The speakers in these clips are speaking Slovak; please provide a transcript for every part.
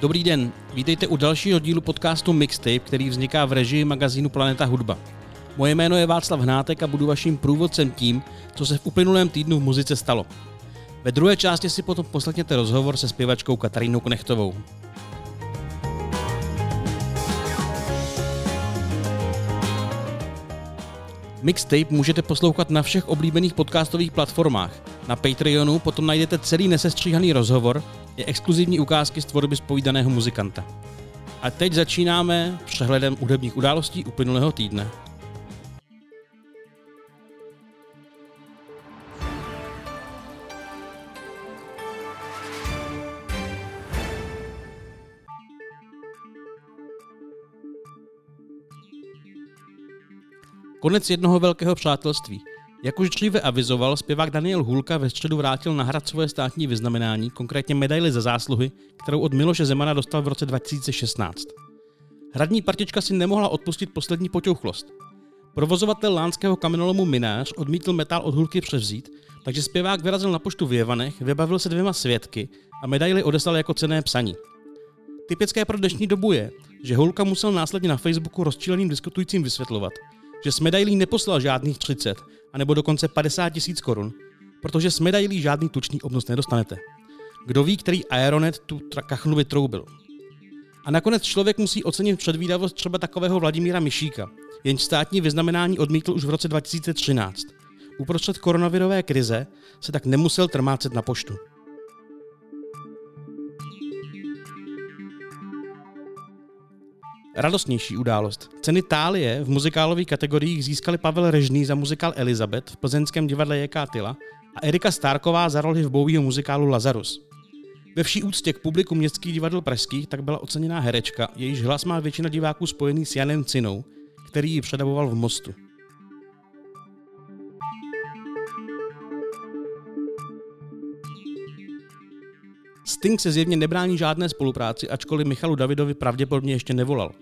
Dobrý den, vítejte u dalšího dílu podcastu Mixtape, který vzniká v režii magazínu Planeta Hudba. Moje jméno je Václav Hnátek a budu vaším průvodcem tím, co se v uplynulém týdnu v muzice stalo. Ve druhé části si potom poslechněte rozhovor se zpěvačkou Katarínou Knechtovou. Mixtape můžete poslouchat na všech oblíbených podcastových platformách. Na Patreonu potom najdete celý nesestříhaný rozhovor i exkluzivní ukázky z tvorby spovídaného muzikanta. A teď začínáme přehledem hudebních událostí uplynulého týdne. Konec jednoho velkého přátelství. Jak už dříve avizoval, zpěvák Daniel Hulka ve středu vrátil na hrad svoje státní vyznamenání, konkrétně medaili za zásluhy, kterou od Miloše Zemana dostal v roce 2016. Hradní partička si nemohla odpustit poslední poťouchlost. Provozovatel lánského kamenolomu Minář odmítl metal od Hulky převzít, takže zpěvák vyrazil na poštu v Jevanech, vybavil se dvěma svědky a medaily odeslal jako cené psaní. Typické pro dnešní dobu je, že Hulka musel následně na Facebooku rozčíleným diskutujícím vysvětlovat, že s medailí neposlal žádných 30, anebo dokonce 50 tisíc korun, protože s medailí žádný tučný obnos nedostanete. Kdo ví, který Aeronet tu kachnu vytroubil. A nakonec člověk musí ocenit předvídavost třeba takového Vladimíra Mišíka, jenž státní vyznamenání odmítl už v roce 2013. Uprostřed koronavirové krize se tak nemusel trmácet na poštu. Radostnější událost. Ceny Tálie v muzikálových kategoriích získali Pavel Režný za muzikál Elizabeth v plzeňském divadle J.K. Tyla a Erika Stárková za roli v Bowieho muzikálu Lazarus. Ve vší úctě k publiku městských divadel pražských tak byla oceněná herečka, jejíž hlas má většina diváků spojený s Janem Cinou, který ji předavoval v Mostu. Sting se zjevně nebrání žádné spolupráci, ačkoliv Michalu Davidovi pravděpodobně ještě nevolal.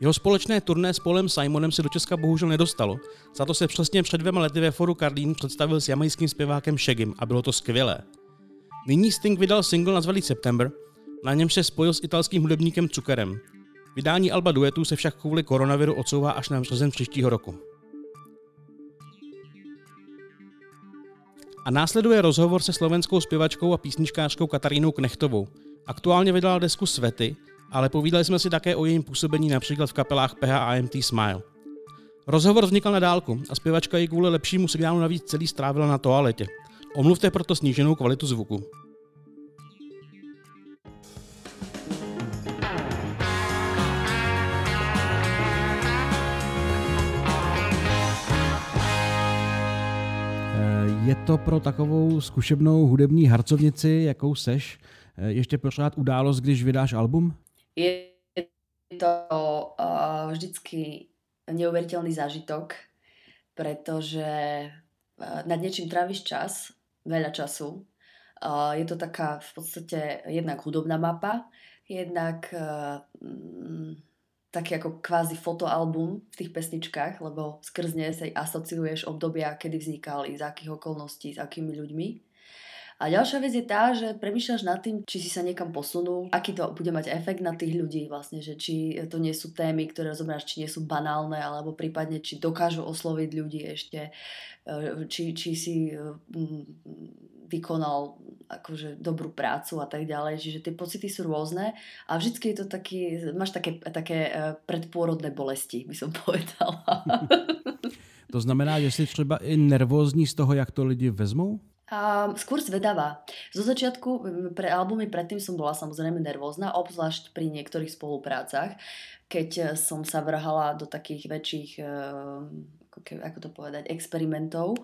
Jeho společné turné s Polem Simonem se do Česka bohužel nedostalo, za to se přesně před dvěma lety ve foru Karlín představil s jamajským zpěvákem Shagim a bylo to skvělé. Nyní Sting vydal single nazvaný September, na něm se spojil s italským hudebníkem Cukerem. Vydání alba duetů se však kvůli koronaviru odsouvá až na březen příštího roku. A následuje rozhovor se slovenskou zpěvačkou a písničkářkou Katarínou Knechtovou. Aktuálně vydala desku Svety, ale povídali jsme si také o jejím působení například v kapelách PH AMT Smile. Rozhovor vznikal na dálku a zpěvačka ji kvůli lepšímu signálu navíc celý strávila na toaletě. Omluvte proto sníženou kvalitu zvuku. Je to pro takovou zkušebnou hudební harcovnici, jakou seš, ještě pořád událost, když vydáš album? Je to uh, vždycky neuveriteľný zážitok, pretože uh, nad niečím tráviš čas, veľa času. Uh, je to taká v podstate jednak hudobná mapa, jednak uh, taký ako kvázi fotoalbum v tých pesničkách, lebo skrz ne sa asociuješ obdobia, kedy vznikali, z akých okolností, s akými ľuďmi. A ďalšia vec je tá, že premýšľaš nad tým, či si sa niekam posunul, aký to bude mať efekt na tých ľudí vlastne, že či to nie sú témy, ktoré rozoberáš, či nie sú banálne, alebo prípadne, či dokážu osloviť ľudí ešte, e, či, či si e, vykonal akože dobrú prácu a tak ďalej. Čiže tie pocity sú rôzne a vždycky je to taký, máš také, také e, predpôrodné bolesti, by som povedala. To znamená, že si třeba i nervózní z toho, jak to lidi vezmou? Um, skôr zvedavá. Zo začiatku pre albumy predtým som bola samozrejme nervózna, obzvlášť pri niektorých spoluprácach, keď eh, som sa vrhala do takých väčších, uh, ako to povedať, experimentov.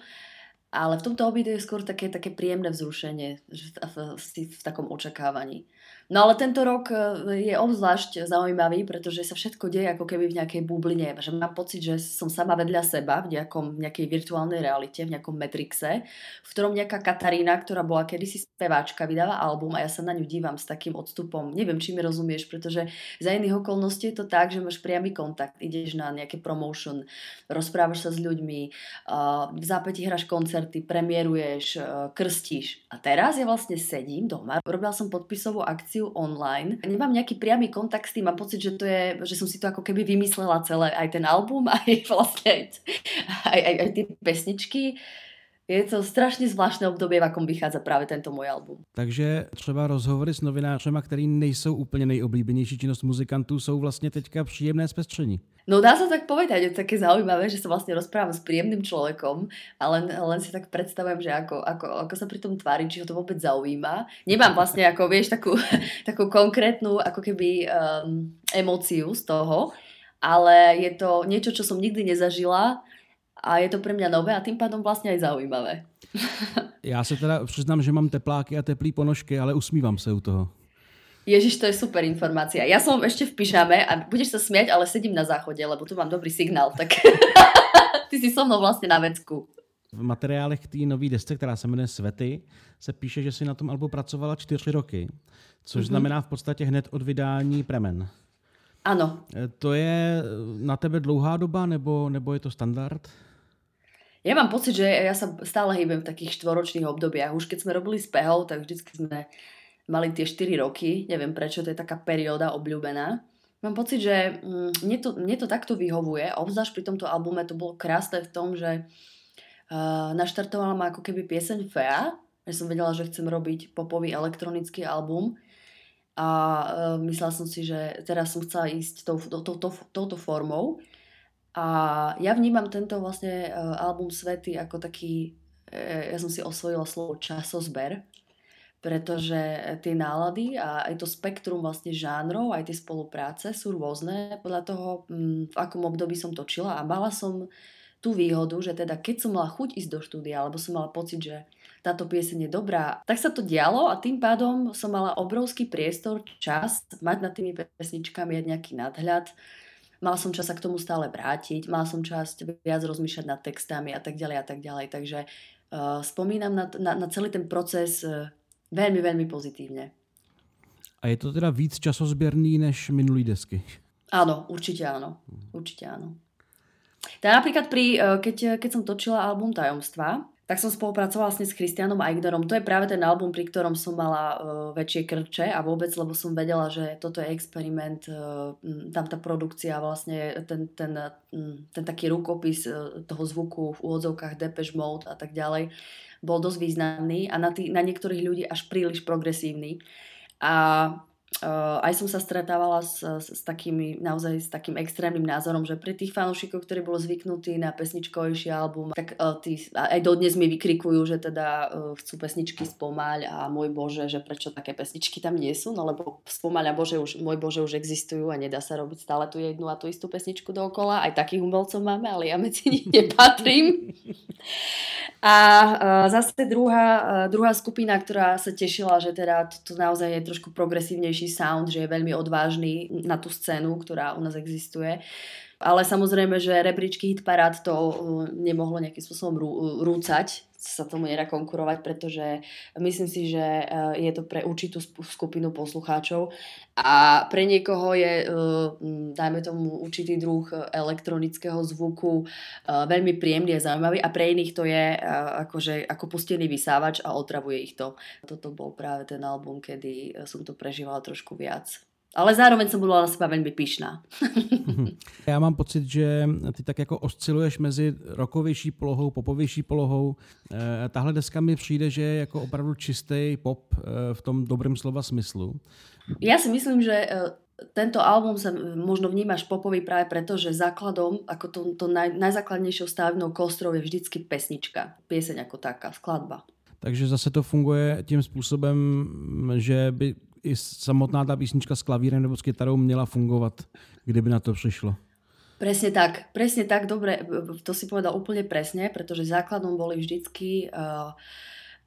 Ale v tomto období je skôr také, také príjemné vzrušenie v, v, v, v takom očakávaní. No ale tento rok e, je obzvlášť zaujímavý, pretože sa všetko deje ako keby v nejakej bubline. Že mám pocit, že som sama vedľa seba v nejakom, nejakej virtuálnej realite, v nejakom Matrixe, v ktorom nejaká Katarína, ktorá bola kedysi speváčka, vydáva album a ja sa na ňu dívam s takým odstupom. Neviem, či mi rozumieš, pretože za iných okolností je to tak, že máš priamy kontakt, ideš na nejaké promotion, rozprávaš sa s ľuďmi, v zápäti hráš koncerty, premiéruješ, krstíš. A teraz ja vlastne sedím doma, robila som podpisovú akciu online. Nemám nejaký priamy kontakt s tým, mám pocit, že, to je, že som si to ako keby vymyslela celé, aj ten album, aj vlastne aj, aj, aj, aj tie pesničky. Je to strašně zvláštné období, v akom vychádza právě tento můj album. Takže třeba rozhovory s novinářema, který nejsou úplně nejoblíbenější činnost muzikantů, jsou vlastně teďka příjemné zpestření. No dá sa tak povedať, je také zaujímavé, že sa vlastne rozprávam s príjemným človekom a len, len si tak predstavujem, že ako, ako, ako sa pri tom tvári, či ho to vôbec zaujíma. Nemám vlastne ako, vieš, takú, takú konkrétnu ako keby um, emóciu z toho, ale je to niečo, čo som nikdy nezažila a je to pre mňa nové a tým pádom vlastne aj zaujímavé. Já se teda přiznám, že mám tepláky a teplý ponožky, ale usmívám se u toho. Ježiš, to je super informácia. Ja som ešte v pyžame a budeš sa smiať, ale sedím na záchode, lebo tu mám dobrý signál, tak ty si so mnou vlastne na vecku. V materiálech k té nové desce, která se jmenuje Svety, se píše, že si na tom albu pracovala čtyři roky, což mm-hmm. znamená v podstatě hned od vydání Premen. Ano. E, to je na tebe dlouhá doba, nebo, nebo je to standard? Ja mám pocit, že ja sa stále hýbem v takých štvoročných obdobiach. Už keď sme robili s Pehou, tak vždycky sme mali tie 4 roky, neviem prečo, to je taká perióda obľúbená. Mám pocit, že mm, mne to, mne to takto vyhovuje, obzvlášť pri tomto albume to bolo krásne v tom, že uh, naštartovala ma ako keby pieseň Fea, že som vedela, že chcem robiť popový elektronický album. A uh, myslela som si, že teraz som chcela ísť tou, to, to, to, touto formou a ja vnímam tento vlastne uh, album Svety ako taký, uh, ja som si osvojila slovo časozber, pretože tie nálady a aj to spektrum vlastne žánrov, aj tie spolupráce sú rôzne podľa toho, mm, v akom období som točila a mala som tú výhodu, že teda keď som mala chuť ísť do štúdia, alebo som mala pocit, že táto pieseň je dobrá, tak sa to dialo a tým pádom som mala obrovský priestor, čas mať nad tými pesničkami nejaký nadhľad. Mala som čas sa k tomu stále vrátiť, mala som čas viac rozmýšľať nad textami a tak ďalej a tak ďalej. Takže uh, spomínam na, na, na celý ten proces uh, Veľmi, veľmi pozitívne. A je to teda víc časozbierný než minulý desky? Áno, určite áno. Určite áno. Teda napríklad pri, eh, keď, keď som točila album Tajomstva, tak som spolupracovala vlastne s Christianom Eignerom. To je práve ten album, pri ktorom som mala uh, väčšie krče a vôbec, lebo som vedela, že toto je experiment, uh, tam tá produkcia, vlastne ten, ten, um, ten taký rukopis uh, toho zvuku v úvodzovkách Depeche Mode a tak ďalej bol dosť významný a na, tý, na niektorých ľudí až príliš progresívny. A aj som sa stretávala s, s, s takými, naozaj s takým extrémnym názorom, že pre tých fanúšikov, ktorí boli zvyknutí na pesničkovejší album, tak uh, tí, aj dodnes mi vykrikujú, že teda uh, chcú pesničky spomaľ a môj Bože, že prečo také pesničky tam nie sú, no lebo spomaľ a Bože už, môj Bože už existujú a nedá sa robiť stále tú jednu a tú istú pesničku dookola, aj takých umelcov máme, ale ja medzi nich nepatrím. A uh, zase druhá, uh, druhá skupina, ktorá sa tešila, že teda to, to naozaj je trošku progresívnejší sound, že je veľmi odvážny na tú scénu, ktorá u nás existuje. Ale samozrejme, že rebríčky hitparád to uh, nemohlo nejakým spôsobom rú, rúcať sa tomu nedá konkurovať, pretože myslím si, že eh, je to pre určitú skupinu poslucháčov a pre niekoho je, dajme tomu, určitý druh elektronického zvuku veľmi príjemný a zaujímavý a pre iných to je akože, ako pustený vysávač a otravuje ich to. Toto bol práve ten album, kedy som to prežívala trošku viac. Ale zároveň jsem byla na sebe velmi pyšná. Já mám pocit, že ty tak jako osciluješ mezi rokovější polohou, popovější polohou. E, tahle deska mi přijde, že je jako opravdu čistý pop e, v tom dobrém slova smyslu. Já si myslím, že e, tento album sa možno vnímaš popový práve preto, že základom, ako to, to naj, najzákladnejšou stavebnou kostrou je vždycky pesnička, pieseň ako taká, skladba. Takže zase to funguje tím způsobem, že by i samotná ta písnička s klavírem nebo s kytarou měla fungovat, kdyby na to přišlo. Presne tak, presne tak, dobre, to si povedal úplne presne, pretože základom boli vždycky uh,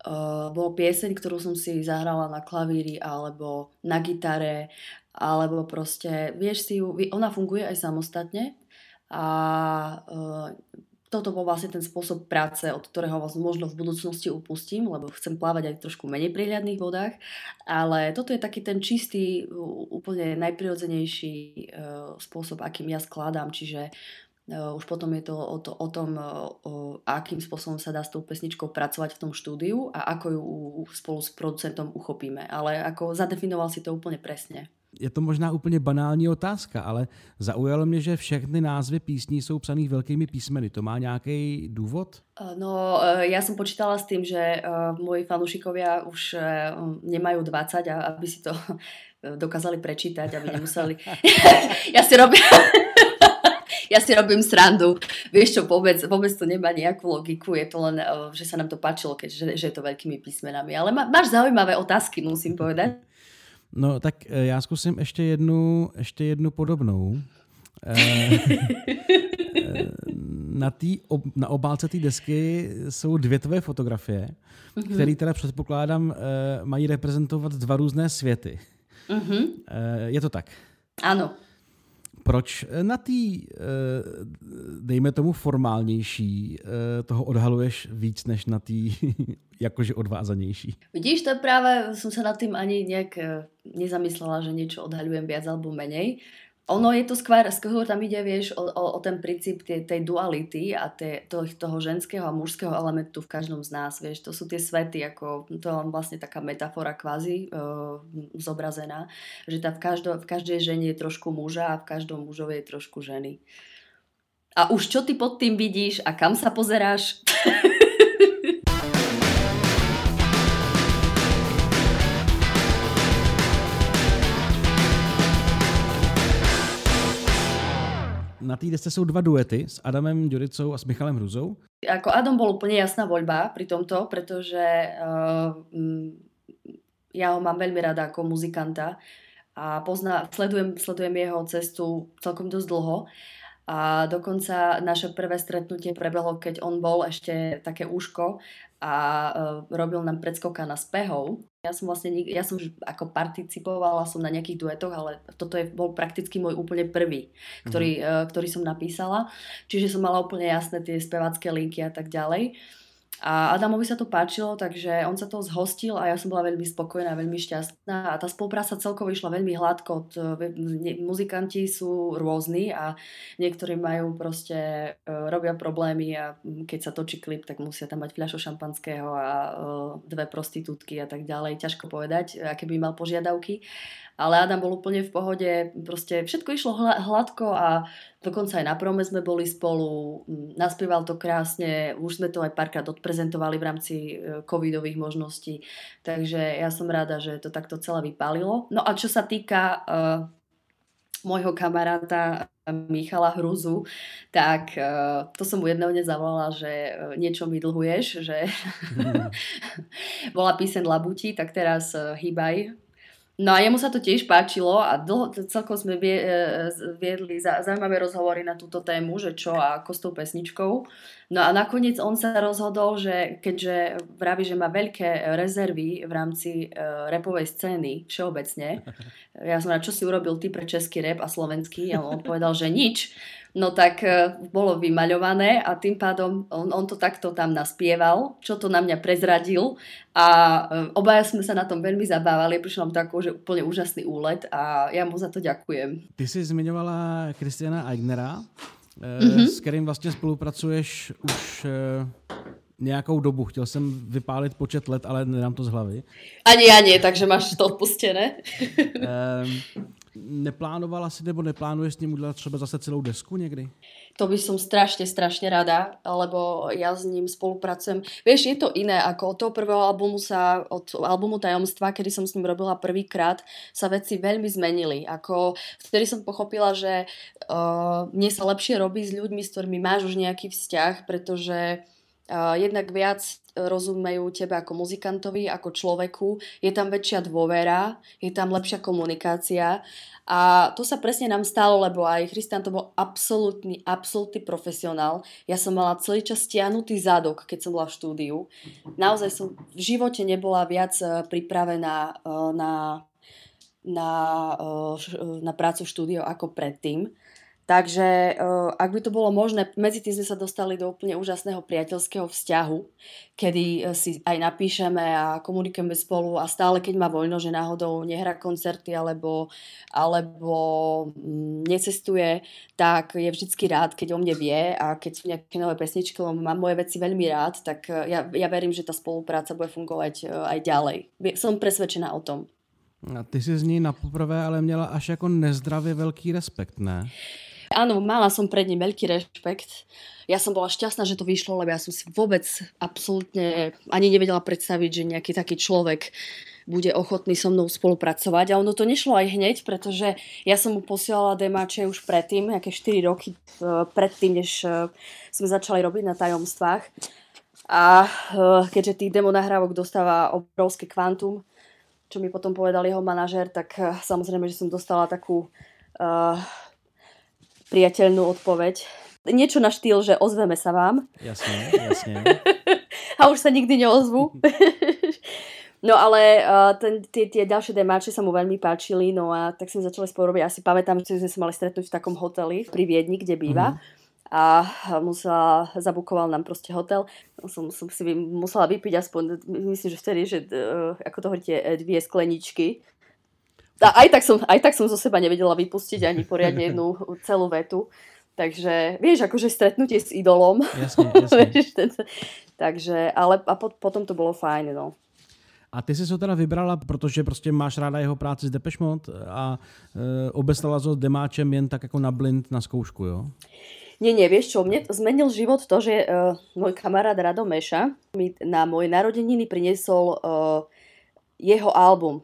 uh, bol pieseň, ktorú som si zahrala na klavíri alebo na gitare, alebo proste, vieš si ju, ona funguje aj samostatne a uh, toto bol vlastne ten spôsob práce, od ktorého vás možno v budúcnosti upustím, lebo chcem plávať aj v trošku menej prihľadných vodách, ale toto je taký ten čistý, úplne najprirodzenejší uh, spôsob, akým ja skladám, čiže už potom je to o, to, o tom, o, akým spôsobom sa dá s tou pesničkou pracovať v tom štúdiu a ako ju spolu s producentom uchopíme. Ale ako zadefinoval si to úplne presne je to možná úplně banální otázka, ale zaujalo mě, že všechny názvy písní jsou psaný velkými písmeny. To má nějaký důvod? No, e, ja som počítala s tým, že e, moji fanúšikovia už nemajú 20 a aby si to dokázali prečítať, aby nemuseli... ja si robím... ja si robím srandu. Vieš čo, vôbec, vôbec to nemá nejakú logiku, je to len, že sa nám to páčilo, keďže že je to veľkými písmenami. Ale má, máš zaujímavé otázky, musím povedať. No tak eh, já zkusím ještě jednu, ještě jednu podobnou. Eh, eh, na, tý, ob, na obálce té desky jsou dvě tvoje fotografie, mm-hmm. které teda předpokládám mají reprezentovat dva různé světy. Mm-hmm. Je to tak? Ano. Proč na té, dejme tomu, formálnější toho odhaluješ víc než na té jakože odvázanější? Vidíš, to práve som sa nad tým ani nejak nezamyslela, že niečo odhaľujem viac alebo menej. Ono je to skôr, skôr tam ide, vieš, o, o, o ten princíp tej, tej duality a tej, to, toho ženského a mužského elementu v každom z nás, vieš, to sú tie svety, ako to je vlastne taká metafora kvázi e, zobrazená, že tá v, každo, v každej žene je trošku muža a v každom mužovi je trošku ženy. A už čo ty pod tým vidíš a kam sa pozeráš? té desce jsou dva duety s Adamem Ďuricou a s Michalem Hruzou. Ako Adam bol úplne jasná voľba pri tomto, pretože uh, ja ho mám veľmi rada ako muzikanta a pozná, sledujem, sledujem jeho cestu celkom dosť dlho. A dokonca naše prvé stretnutie prebehlo, keď on bol ešte také úško a uh, robil nám predskoka na spehov. Ja som vlastne, ja som ako participovala som na nejakých duetoch, ale toto je, bol prakticky môj úplne prvý, ktorý, mm-hmm. ktorý som napísala. Čiže som mala úplne jasné tie spevacké linky a tak ďalej. A Adamovi sa to páčilo, takže on sa toho zhostil a ja som bola veľmi spokojná, veľmi šťastná a tá spolupráca celkovo išla veľmi hladko. Muzikanti sú rôzni a niektorí majú proste, e, robia problémy a keď sa točí klip, tak musia tam mať fľašu šampanského a e, dve prostitútky a tak ďalej. Ťažko povedať, aké by mal požiadavky ale Adam bol úplne v pohode, proste všetko išlo hladko a dokonca aj na prome sme boli spolu, naspieval to krásne, už sme to aj párkrát odprezentovali v rámci e, covidových možností, takže ja som rada, že to takto celé vypálilo. No a čo sa týka uh, môjho kamaráta Michala Hruzu, tak to som mu jedného dne zavolala, že niečo mi dlhuješ, že bola písen Labuti, tak teraz hýbaj No a jemu sa to tiež páčilo a dlho, celkom sme vie, e, viedli zaujímavé rozhovory na túto tému, že čo a ako s tou pesničkou. No a nakoniec on sa rozhodol, že keďže vraví, že má veľké rezervy v rámci uh, repovej scény všeobecne, ja som na čo si urobil ty pre český rep a slovenský a on povedal, že nič, no tak uh, bolo vymaľované a tým pádom on, on to takto tam naspieval, čo to na mňa prezradil a uh, obaja sme sa na tom veľmi zabávali, prišlo nám to ako, že úplne úžasný úlet a ja mu za to ďakujem. Ty si zmiňovala Kristiana Eignera, mm-hmm. s kterým vlastně spolupracuješ už nějakou dobu. Chtěl jsem vypálit počet let, ale nedám to z hlavy. Ani já nie, takže máš to odpustené. Ehm, neplánovala si nebo neplánuješ s ním udělat třeba zase celou desku někdy? To by som strašne, strašne rada, lebo ja s ním spolupracujem. Vieš, je to iné, ako od toho prvého albumu sa, od albumu Tajomstva, kedy som s ním robila prvýkrát, sa veci veľmi zmenili. Ako vtedy som pochopila, že uh, mne sa lepšie robí s ľuďmi, s ktorými máš už nejaký vzťah, pretože jednak viac rozumejú tebe ako muzikantovi, ako človeku, je tam väčšia dôvera, je tam lepšia komunikácia a to sa presne nám stalo, lebo aj Christian to bol absolútny, absolútny profesionál. Ja som mala celý čas stiahnutý zadok, keď som bola v štúdiu. Naozaj som v živote nebola viac eh, pripravená eh, na, na, eh, na prácu v štúdiu ako predtým. Takže uh, ak by to bolo možné, medzi tým sme sa dostali do úplne úžasného priateľského vzťahu, kedy uh, si aj napíšeme a komunikujeme spolu a stále, keď má voľno, že náhodou nehrá koncerty alebo, alebo um, necestuje, tak je vždycky rád, keď o mne vie a keď nejaké nové pesničky, lebo mám moje veci veľmi rád, tak uh, ja, ja verím, že tá spolupráca bude fungovať aj ďalej. Som presvedčená o tom. A ty si z ní na poprvé ale měla až jako nezdravě velký respekt, ne? Áno, mala som pred ním veľký rešpekt. Ja som bola šťastná, že to vyšlo, lebo ja som si vôbec absolútne ani nevedela predstaviť, že nejaký taký človek bude ochotný so mnou spolupracovať. A ono to nešlo aj hneď, pretože ja som mu posielala demáče už predtým, nejaké 4 roky predtým, než e, sme začali robiť na tajomstvách. A e, keďže tých demo nahrávok dostáva obrovské kvantum, čo mi potom povedal jeho manažer, tak samozrejme, že som dostala takú uh, priateľnú odpoveď. Niečo na štýl, že ozveme sa vám. Jasne, jasne. a už sa nikdy neozvu. no ale uh, ten, tie, tie ďalšie demáče sa mu veľmi páčili, no a tak sme začali spolu robiť. Asi pamätám, že sme sa mali stretnúť v takom hoteli pri Viedni, kde býva. Mm-hmm a musela, zabukoval nám proste hotel. Som, som si musela vypiť aspoň, myslím, že vtedy, že uh, ako to hovoríte, dvie skleničky aj tak, som, aj tak som zo seba nevedela vypustiť ani poriadne jednu celú vetu. Takže, vieš, akože stretnutie s idolom. Jasne, jasne. vieš, ten, takže, ale a pot, potom to bolo fajn, no. A ty si ho teda vybrala, protože prostě máš ráda jeho práci s Depeche Mode a e, obeslala ho s demáčem jen tak jako na blind na zkoušku, jo? Nie, nie, vieš čo, mne zmenil život to, že uh, môj kamarát Rado Meša mi na moje narodeniny priniesol uh, jeho album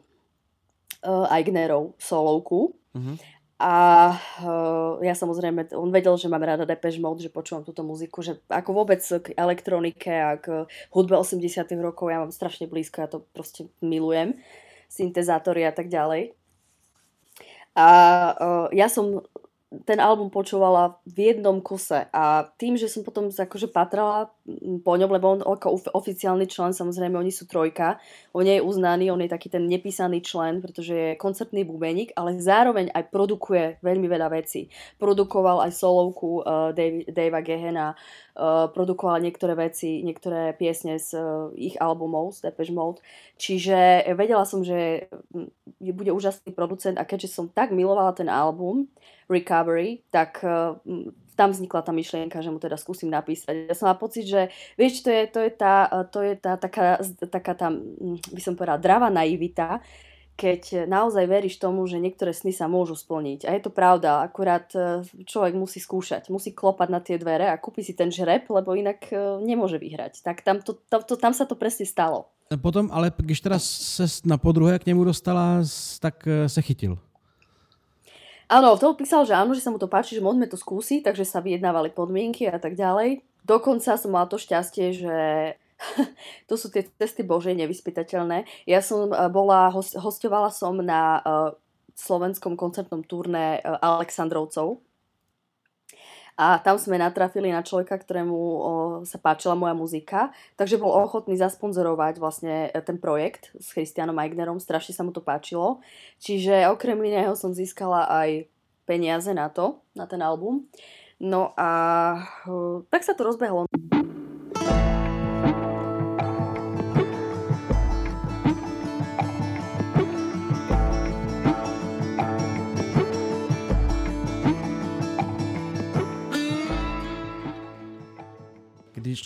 uh, Aignerov solovku. Uh-huh. A uh, ja samozrejme, on vedel, že mám rada Depeche Mode, že počúvam túto muziku, že ako vôbec k elektronike a k hudbe 80 rokov ja mám strašne blízko, ja to proste milujem, syntezátory a tak ďalej. A uh, ja som ten album počúvala v jednom kuse a tým, že som potom akože patrala po ňom, lebo on ako oficiálny člen, samozrejme oni sú trojka, on je uznaný, on je taký ten nepísaný člen, pretože je koncertný bubeník, ale zároveň aj produkuje veľmi veľa vecí. Produkoval aj solovku uh, Dave, Davea Gehena, uh, produkoval niektoré veci, niektoré piesne z uh, ich albumov, z Depeche Mode, čiže vedela som, že bude úžasný producent a keďže som tak milovala ten album, Recovery, tak uh, tam vznikla tá myšlienka, že mu teda skúsim napísať. Ja som mala pocit, že vieš, to je, to je tá, to je tá taká, taká tá, by som povedala, dravá naivita, keď naozaj veríš tomu, že niektoré sny sa môžu splniť. A je to pravda, akurát e, človek musí skúšať, musí klopať na tie dvere a kúpi si ten žreb, lebo inak nemôže vyhrať. Tak tam, to, tam, to, tam sa to presne stalo. Potom, ale když teda se na podruhé k němu dostala, tak se chytil. Áno, to písal, že áno, že sa mu to páči, že môžeme to skúsiť, takže sa vyjednávali podmienky a tak ďalej. Dokonca som mala to šťastie, že to sú tie cesty Bože nevyspytateľné. Ja som e, bola, host, hostovala som na uh, slovenskom koncertnom turné uh, Aleksandrovcov, a tam sme natrafili na človeka, ktorému o, sa páčila moja muzika, takže bol ochotný zasponzorovať vlastne e, ten projekt s Christianom Eignerom, strašne sa mu to páčilo. Čiže okrem iného som získala aj peniaze na to, na ten album. No a tak sa to rozbehlo.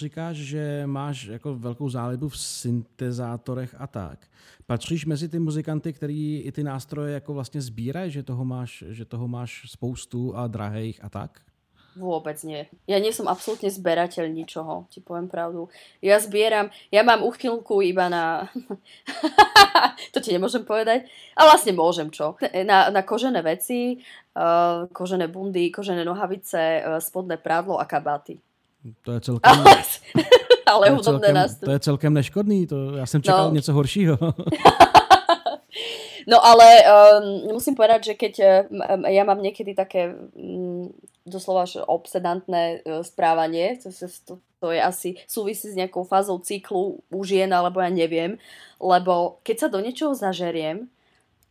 Říkáš, že máš jako velkou zálibu v syntezátorech a tak, patříš mezi ty muzikanty, který i ty nástroje jako vlastně sbírají, že toho máš, že toho máš spoustu a drahých a tak? Vôbec nie. Ja nie som absolútne zberateľ ničoho, ti poviem pravdu. Ja zbieram, ja mám uchylku iba na... to ti nemôžem povedať, ale vlastne môžem čo. Na, na kožené veci, uh, kožené bundy, kožené nohavice, uh, spodné prádlo a kabáty. To je celkem... ale to je celkem, to je celkem neškodný, to, já jsem čekal no. něco horšího. no ale um, musím povedať, že keď um, ja mám niekedy také um, doslova obsedantné uh, správanie, to, to, to je asi súvisí s nejakou fázou cyklu u žien, alebo ja neviem, lebo keď sa do niečoho zažeriem,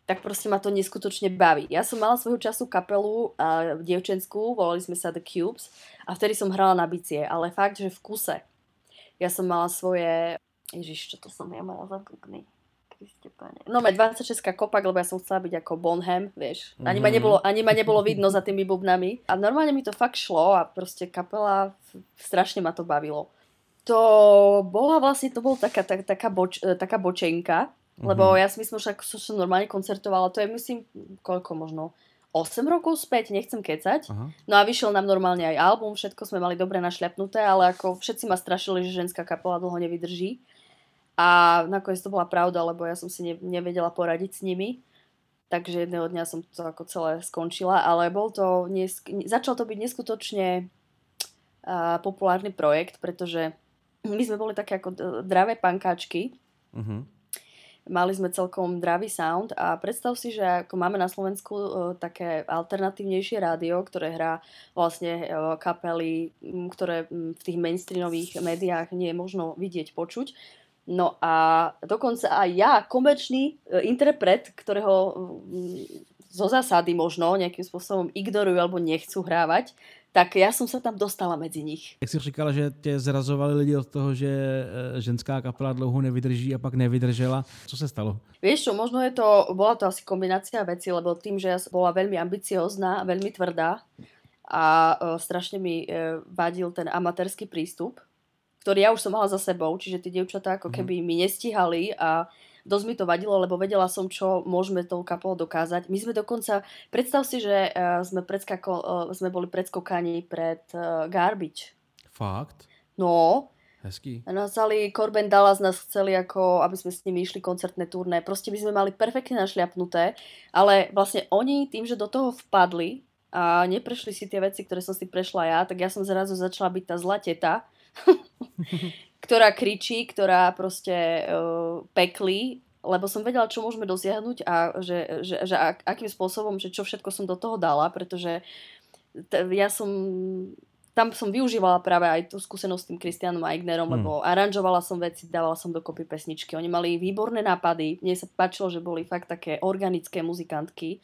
tak proste ma to neskutočne baví. Ja som mala svojho času kapelu uh, dievčenskú, volali sme sa The Cubes a vtedy som hrala na bicie, ale fakt, že v kuse. Ja som mala svoje... Ježiš, čo to som ja mala za kukny? No, 26 kopak, lebo ja som chcela byť ako Bonham, vieš. Ani, mm-hmm. ma mhm. nebolo, ani ma nebolo vidno za tými bubnami. A normálne mi to fakt šlo a proste kapela, strašne ma to bavilo. To bola vlastne, to bola taká, tak, taká, boč, taká bočenka, mm-hmm. lebo ja si myslím, ako som normálne koncertovala, to je myslím, koľko možno, 8 rokov späť, nechcem kecať. Aha. No a vyšiel nám normálne aj album, všetko sme mali dobre našľapnuté, ale ako všetci ma strašili, že ženská kapela dlho nevydrží. A nakoniec to bola pravda, lebo ja som si ne, nevedela poradiť s nimi. Takže jedného dňa som to ako celé skončila, ale bol to, nesk- začal to byť neskutočne uh, populárny projekt, pretože my sme boli také ako dravé pankáčky. Uh-huh. Mali sme celkom dravý sound a predstav si, že ako máme na Slovensku uh, také alternatívnejšie rádio, ktoré hrá vlastne uh, kapely, ktoré v tých mainstreamových médiách nie je možno vidieť, počuť, No a dokonca aj ja, komerčný e, interpret, ktorého zo zásady možno nejakým spôsobom ignorujú alebo nechcú hrávať, tak ja som sa tam dostala medzi nich. Jak si říkala, že tě zrazovali lidi od toho, že e, ženská kapela dlouho nevydrží a pak nevydržela. Co se stalo? Vieš čo, možno je to, bola to asi kombinácia veci, lebo tým, že ja bola veľmi ambiciozná, veľmi tvrdá a uh, strašne mi uh, vadil ten amatérsky prístup, ktorý ja už som mala za sebou, čiže tie dievčatá ako mhm. keby mi nestihali a dosť mi to vadilo, lebo vedela som, čo môžeme tou kapelou dokázať. My sme dokonca, predstav si, že uh, sme, predskako, uh, sme boli predskokaní pred uh, Garbage. Fakt? No. Hezký. Nazali Corben Dallas nás chceli, ako, aby sme s nimi išli koncertné turné. Proste by sme mali perfektne našliapnuté, ale vlastne oni tým, že do toho vpadli a neprešli si tie veci, ktoré som si prešla ja, tak ja som zrazu začala byť tá zlateta. ktorá kričí, ktorá proste uh, peklí, lebo som vedela, čo môžeme dosiahnuť a že, že, že ak, akým spôsobom, že čo všetko som do toho dala, pretože t- ja som tam som využívala práve aj tú skúsenosť s tým Kristianom Eignerom, hmm. lebo aranžovala som veci, dávala som dokopy pesničky. Oni mali výborné nápady, mne sa páčilo, že boli fakt také organické muzikantky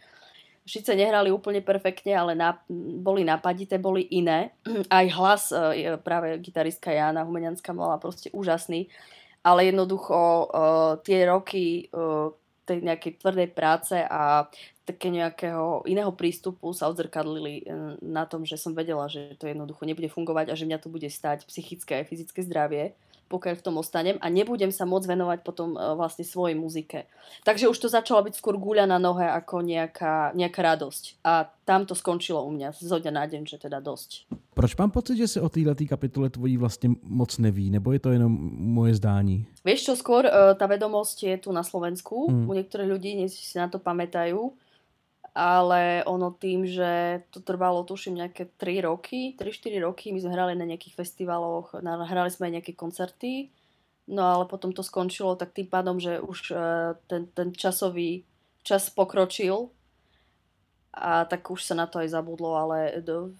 síce nehrali úplne perfektne, ale na, boli napadité, boli iné. Aj hlas e, práve gitaristka Jana Humenianská mala proste úžasný, ale jednoducho uh, tie roky uh, tej nejakej tvrdej práce a také nejakého iného prístupu sa odzrkadlili na tom, že som vedela, že to jednoducho nebude fungovať a že mňa to bude stať psychické a fyzické zdravie pokiaľ v tom ostanem a nebudem sa môcť venovať potom e, vlastne svojej muzike. Takže už to začalo byť skôr guľa na nohe ako nejaká, nejaká radosť. A tam to skončilo u mňa zo dňa na deň, že teda dosť. Proč mám pocit, že se o této kapitole tvojí vlastně moc neví, nebo je to jenom moje zdání? Vieš čo, skôr e, tá vedomosť je tu na Slovensku. Hmm. U niektorých ľudí, nie si na to pamätajú ale ono tým, že to trvalo tuším nejaké 3 roky, 3-4 roky, my sme hrali na nejakých festivaloch, hrali sme aj nejaké koncerty, no ale potom to skončilo tak tým pádom, že už uh, ten, ten časový čas pokročil. A tak už sa na to aj zabudlo, ale do,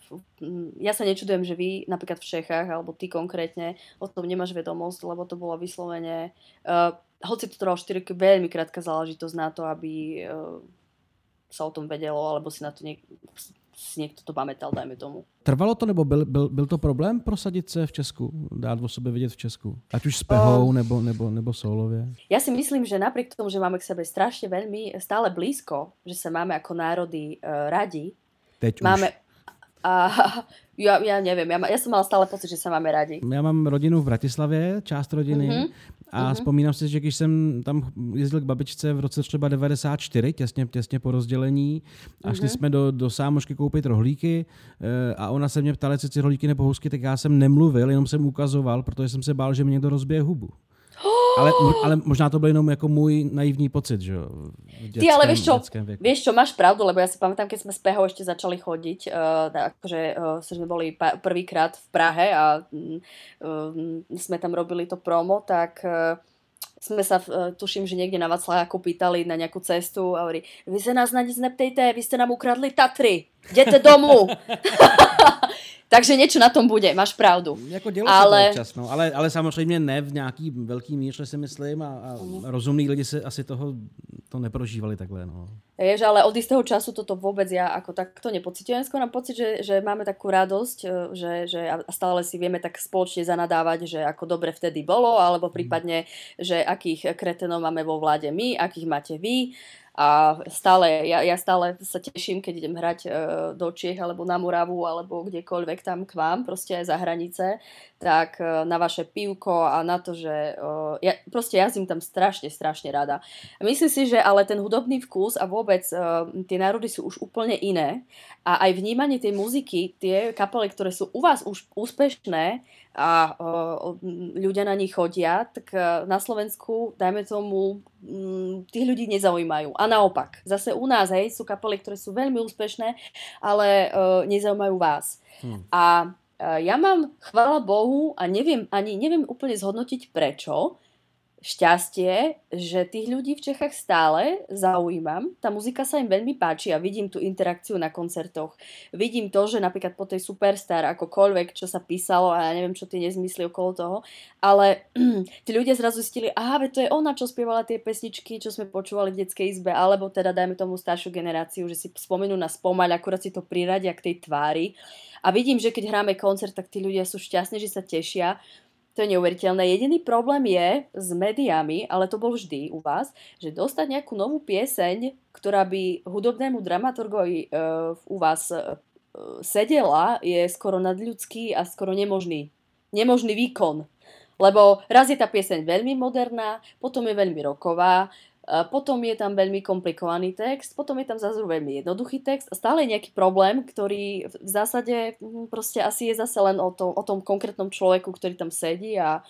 ja sa nečudujem, že vy napríklad v Čechách, alebo ty konkrétne, o tom nemáš vedomosť, lebo to bolo vyslovene, uh, hoci to trvalo 4 roky, veľmi krátka záležitosť na to, aby uh, sa o tom vedelo, alebo si na to niek- si niekto to pamätal, dajme tomu. Trvalo to, nebo byl, byl, byl to problém prosadit se v Česku? Dát o sebe vidět v Česku? Ať už s Pehou, um, nebo, nebo, nebo solově? Ja si myslím, že napriek tomu, že máme k sebe strašne veľmi stále blízko, že sa máme ako národy uh, radi, Teď máme, už. A ja, ja neviem, ja, ja som mala stále pocit, že sa máme radi. Já mám rodinu v Bratislavě, část rodiny. Mm-hmm. A mm-hmm. vzpomínám si, že když jsem tam jezdil k babičce v roce třeba 94, těsně, těsně po rozdělení, a šli mm-hmm. jsme do, do sámošky koupit rohlíky eh, a ona se mě ptala, jestli chci nebo housky, tak já jsem nemluvil, jenom jsem ukazoval, protože jsem se bál, že mi někdo rozbije hubu. Ale, ale možná to byl jenom jako můj naivní pocit, že jo. Ty, ale vieš čo, vieš čo, máš pravdu, lebo ja si pamätám, keď sme s Pehou ešte začali chodiť, uh, akože uh, sme boli prvýkrát v Prahe a uh, sme tam robili to promo, tak uh, sme sa, tuším, že niekde na Vaclaváku pýtali na nejakú cestu a hovorí, vy sa nás na nic neptejte, vy ste nám ukradli Tatry, idete domů. Takže niečo na tom bude, máš pravdu. Jako dělo ale... se to občas, no. ale, ale samozřejmě ne v nějaký velký míře si myslím a, a uh-huh. rozumní lidi si asi toho to neprožívali takhle. No. Jež, ale od istého času toto vôbec ja ako takto nepocitujem. Skôr mám pocit, že, že máme takú radosť, e, že, že stále si vieme tak spoločne zanadávať, že ako dobre vtedy bolo, alebo mhm. prípadne, že akých kretenov máme vo vláde my, akých máte vy a stále, ja, ja stále sa teším, keď idem hrať e, do Čiech alebo na Moravu alebo kdekoľvek tam k vám, proste aj za hranice, tak e, na vaše pivko a na to, že e, ja proste jazdím tam strašne, strašne rada. Myslím si, že ale ten hudobný vkus a vôbec e, tie národy sú už úplne iné a aj vnímanie tej muziky, tie kapely, ktoré sú u vás už úspešné, a uh, ľudia na nich chodia, tak uh, na Slovensku, dajme tomu, tých ľudí nezaujímajú. A naopak, zase u nás, hej, sú kapely, ktoré sú veľmi úspešné, ale uh, nezaujímajú vás. Hmm. A uh, ja mám, chvála Bohu, a neviem, ani neviem úplne zhodnotiť prečo, šťastie, že tých ľudí v Čechách stále zaujímam. Tá muzika sa im veľmi páči a vidím tú interakciu na koncertoch. Vidím to, že napríklad po tej Superstar, akokoľvek, čo sa písalo a ja neviem, čo tie nezmysly okolo toho, ale tí ľudia zrazu zistili, aha, to je ona, čo spievala tie pesničky, čo sme počúvali v detskej izbe, alebo teda dajme tomu staršiu generáciu, že si spomenú na spomaľ, akurát si to priradia k tej tvári. A vidím, že keď hráme koncert, tak tí ľudia sú šťastní, že sa tešia to je neuveriteľné. Jediný problém je s médiami, ale to bol vždy u vás, že dostať nejakú novú pieseň, ktorá by hudobnému dramaturgovi uh, u vás uh, sedela, je skoro nadľudský a skoro nemožný. Nemožný výkon. Lebo raz je tá pieseň veľmi moderná, potom je veľmi roková, potom je tam veľmi komplikovaný text, potom je tam zase veľmi jednoduchý text a stále je nejaký problém, ktorý v zásade hm, proste asi je zase len o tom, o tom konkrétnom človeku, ktorý tam sedí a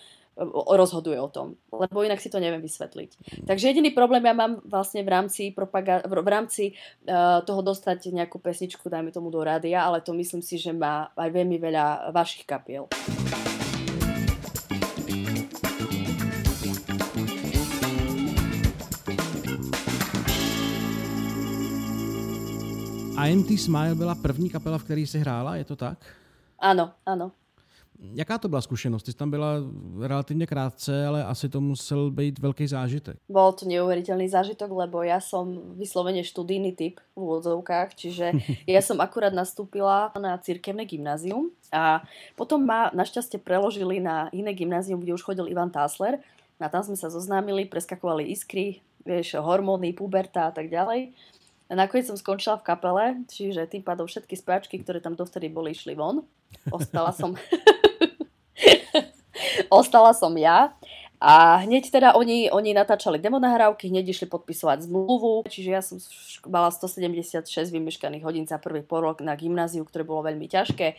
rozhoduje o tom, lebo inak si to neviem vysvetliť. Takže jediný problém ja mám vlastne v rámci, propaga- v rámci uh, toho dostať nejakú pesničku, dajme tomu do rádia, ale to myslím si, že má aj veľmi veľa vašich kapiel. IMT Smile byla první kapela, v které si hrála, je to tak? Ano, ano. Jaká to byla zkušenost? Ty jsi tam byla relatívne krátce, ale asi to musel být veľký zážitek. Bol to neuveriteľný zážitok, lebo ja som vyslovene študijný typ v úvodzovkách, čiže ja som akurát nastúpila na cirkevné gymnázium a potom ma našťastie preložili na iné gymnázium, kde už chodil Ivan Tásler. A tam sme sa zoznámili, preskakovali iskry, vieš, hormóny, puberta a tak ďalej. Nakoniec som skončila v kapele, čiže tým pádom všetky spáčky, ktoré tam dovtedy boli, išli von. Ostala som... Ostala som ja. A hneď teda oni, oni natáčali demo nahrávky, hneď išli podpisovať zmluvu, čiže ja som mala 176 vymeškaných hodín za prvý porok na gymnáziu, ktoré bolo veľmi ťažké,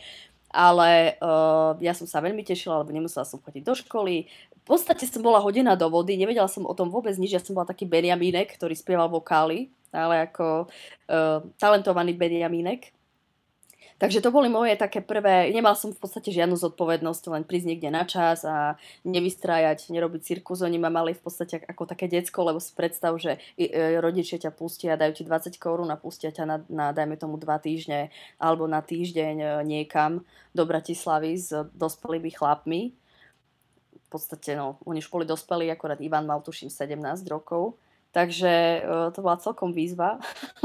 ale uh, ja som sa veľmi tešila, lebo nemusela som chodiť do školy. V podstate som bola hodina do vody, nevedela som o tom vôbec nič, ja som bola taký Benjamínek, ktorý spieval vokály, ale ako uh, talentovaný Benjamínek. Takže to boli moje také prvé, nemal som v podstate žiadnu zodpovednosť, len prísť niekde na čas a nevystrájať, nerobiť cirkus. Oni ma mali v podstate ako také decko, lebo si predstav, že e, rodičia ťa pustia, dajú ti 20 korún a pustia ťa na, na dajme tomu dva týždne alebo na týždeň e, niekam do Bratislavy s dospelými chlapmi. V podstate, no, oni už boli dospelí, akorát Ivan mal tuším 17 rokov Takže uh, to bola celkom výzva.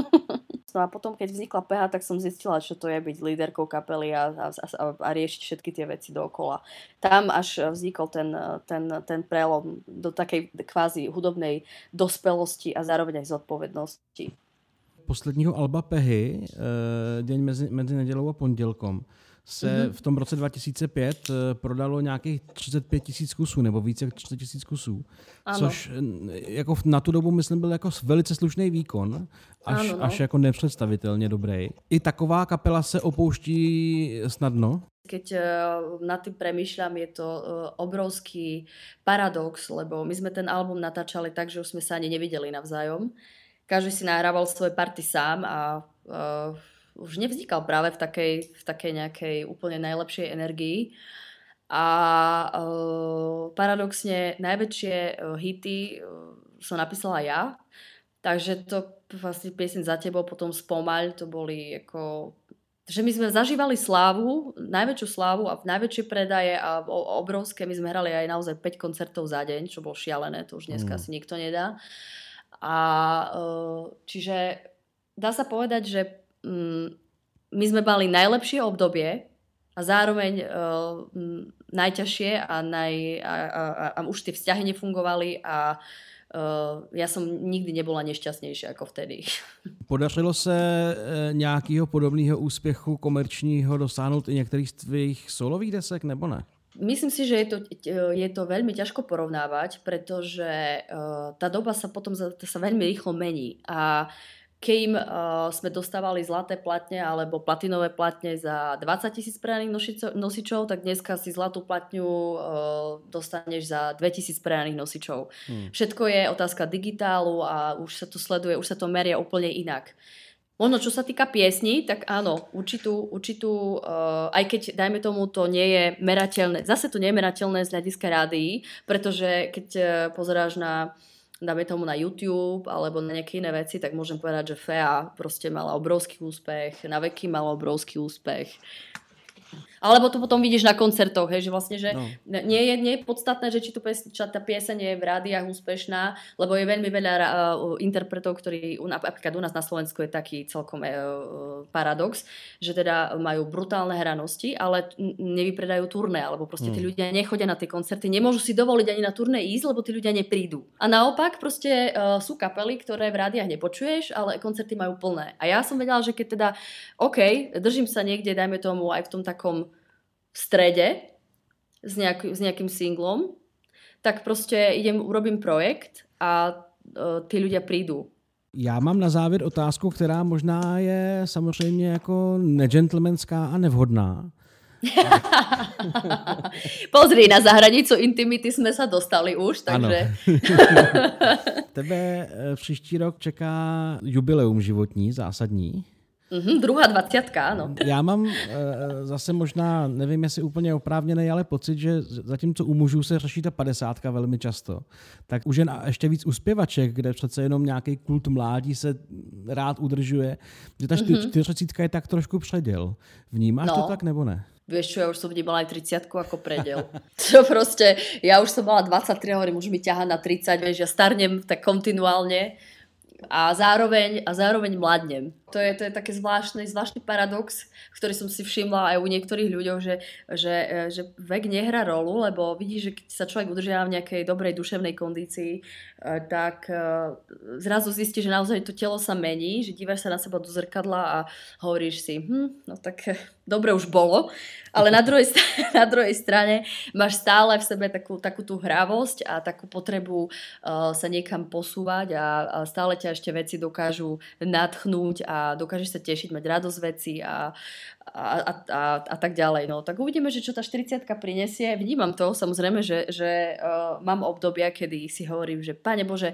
no a potom, keď vznikla PH, tak som zistila, čo to je byť líderkou kapely a, a, a, a riešiť všetky tie veci dookola. Tam až vznikol ten, ten, ten prelom do takej kvázi hudobnej dospelosti a zároveň aj zodpovednosti. Posledního alba Pehy, uh, Deň mezi, mezi nedělou a pondělkom, se mm-hmm. v tom roce 2005 eh, prodalo nějakých 35 tisíc kusů, nebo více jak 30 tisíc kusů, ano. což eh, jako na tu dobu, myslím, byl jako velice slušný výkon, až, ano, no. až jako nepředstavitelně dobrý. I taková kapela se opouští snadno? Keď uh, nad tým premýšľam, je to uh, obrovský paradox, lebo my sme ten album natáčali tak, že už sme sa ani nevideli navzájom. Každý si nahrával svoje party sám a uh, už nevznikal práve v takej, v takej nejakej úplne najlepšej energii. A uh, paradoxne najväčšie uh, hity uh, som napísala ja, takže to vlastne piesň za tebou, potom spomaľ, to boli ako že my sme zažívali slávu, najväčšiu slávu a najväčšie predaje a obrovské, my sme hrali aj naozaj 5 koncertov za deň, čo bolo šialené, to už dneska mm. si nikto nedá. A e, čiže dá sa povedať, že mm, my sme mali najlepšie obdobie a zároveň uh, najťažšie a, naj, a, a, a, už tie vzťahy nefungovali a uh, ja som nikdy nebola nešťastnejšia ako vtedy. Podařilo se e, nějakého podobného úspěchu komerčního dosáhnout i některých z tvých solových desek, nebo ne? Myslím si, že je to, je to veľmi ťažko porovnávať, pretože uh, tá doba sa potom sa veľmi rýchlo mení a kým uh, sme dostávali zlaté platne alebo platinové platne za 20 tisíc predaných nosičov, tak dneska si zlatú platňu uh, dostaneš za 2000 predaných nosičov. Hmm. Všetko je otázka digitálu a už sa to sleduje, už sa to meria úplne inak. Možno čo sa týka piesní, tak áno, určitú, určitú uh, aj keď dajme tomu to nie je merateľné, zase to nie je merateľné z hľadiska rádií, pretože keď uh, pozeráš na dáme tomu na YouTube alebo na nejaké iné veci, tak môžem povedať, že Fea proste mala obrovský úspech, na veky mala obrovský úspech. Alebo to potom vidíš na koncertoch, hej, že vlastne, že no. nie, je, nie je podstatné, že či, tu pies, či tá pieseň je v rádiách úspešná, lebo je veľmi veľa uh, interpretov, ktorí, napríklad u nás na Slovensku je taký celkom uh, paradox, že teda majú brutálne hranosti, ale nevypredajú turné, alebo proste mm. tí ľudia nechodia na tie koncerty, nemôžu si dovoliť ani na turné ísť, lebo tí ľudia neprídu. A naopak proste uh, sú kapely, ktoré v rádiách nepočuješ, ale koncerty majú plné. A ja som vedela, že keď teda, OK, držím sa niekde, dajme tomu aj v tom takom v strede s, nejak, s nejakým singlom, tak prostě idem, urobím projekt a uh, ty ľudia prídu. Já mám na závěr otázku, která možná je samozřejmě jako negentlemanská a nevhodná. Pozri, na zahranicu intimity jsme se dostali už, takže... Tebe eh, příští rok čeká jubileum životní, zásadní. Mm-hmm, druhá dvacítka, ano. Já mám e, zase možná, nevím, jestli úplně oprávněný, ale pocit, že zatímco u mužů se řeší ta padesátka velmi často, tak už jen ještě víc uspěvaček, kde přece jenom nějaký kult mládí se rád udržuje, že ta mm-hmm. je tak trošku předěl. Vnímáš no. to tak nebo ne? Vieš čo, ja už som vnímala aj 30 ako predel. Čo proste, ja už som mala 23, hovorím, už mi ťaha na 30, vieš, ja starnem tak kontinuálne a zároveň, a zároveň mladnem to je, to je také zvláštny, zvláštny paradox, ktorý som si všimla aj u niektorých ľuďoch, že, že, že vek nehrá rolu, lebo vidíš, že keď sa človek udržiava v nejakej dobrej duševnej kondícii, eh, tak eh, zrazu zistí, že naozaj to telo sa mení, že dívaš sa na seba do zrkadla a hovoríš si, hm, no tak dobre už bolo, ale na druhej, na druhej strane máš stále v sebe takú, takú tú hravosť a takú potrebu uh, sa niekam posúvať a, a stále ťa ešte veci dokážu nadchnúť a dokážeš sa tešiť, mať radosť veci a, a, a, a, a tak ďalej. No, tak uvidíme, že čo tá 40 prinesie. Vnímam to, samozrejme, že, že uh, mám obdobia, kedy si hovorím, že Pane Bože,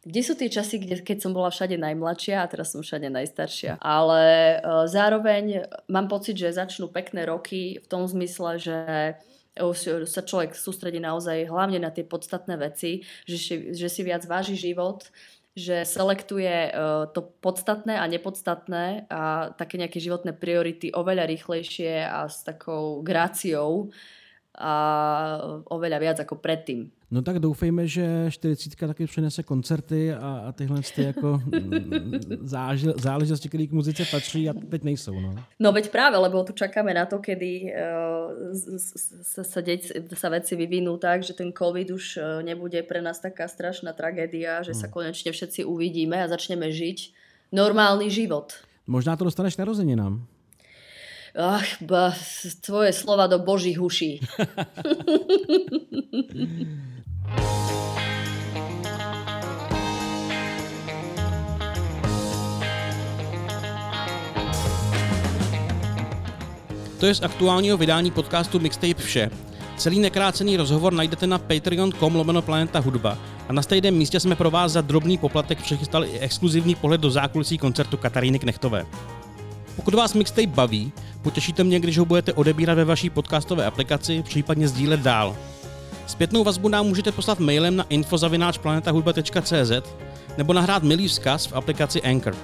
kde sú tie časy, kde, keď som bola všade najmladšia a teraz som všade najstaršia. Ale uh, zároveň mám pocit, že začnú pekné roky v tom zmysle, že sa človek sústredí naozaj hlavne na tie podstatné veci, že, že si viac váži život, že selektuje uh, to podstatné a nepodstatné a také nejaké životné priority oveľa rýchlejšie a s takou gráciou a oveľa viac ako predtým. No tak doufejme, že 40 taky přinese koncerty a, a tyhle ty jako zážil, záležitosti, které k muzice patří a teď nejsou. No. no veď práve, lebo tu čakáme na to, kedy uh, sa, sa, deť, sa veci vyvinú tak, že ten COVID už uh, nebude pre nás taká strašná tragédia, že hmm. sa konečne všetci uvidíme a začneme žiť normálny život. Možná to dostaneš narozeninám. Ach, ba, tvoje slova do božích uší. To je z aktuálního vydání podcastu Mixtape vše. Celý nekrácený rozhovor najdete na patreon.com lomeno Planeta Hudba a na stejném místě jsme pro vás za drobný poplatek přechystali i exkluzivní pohled do zákulisí koncertu Kataríny Knechtové. Pokud vás mixtape baví, potěšíte mě, když ho budete odebírat ve vaší podcastové aplikaci, případně sdílet dál. Zpětnou vazbu nám můžete poslat mailem na infozavináčplanetahudba.cz nebo nahrát milý vzkaz v aplikaci Anchor.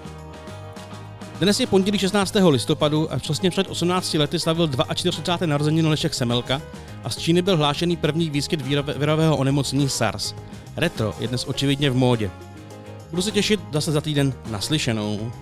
Dnes je pondělí 16. listopadu a přesně před 18 lety slavil 42. narozeniny Lešek Semelka a z Číny byl hlášený první výskyt virového onemocnění SARS. Retro je dnes očividně v módě. Budu se těšit zase za týden naslyšenou.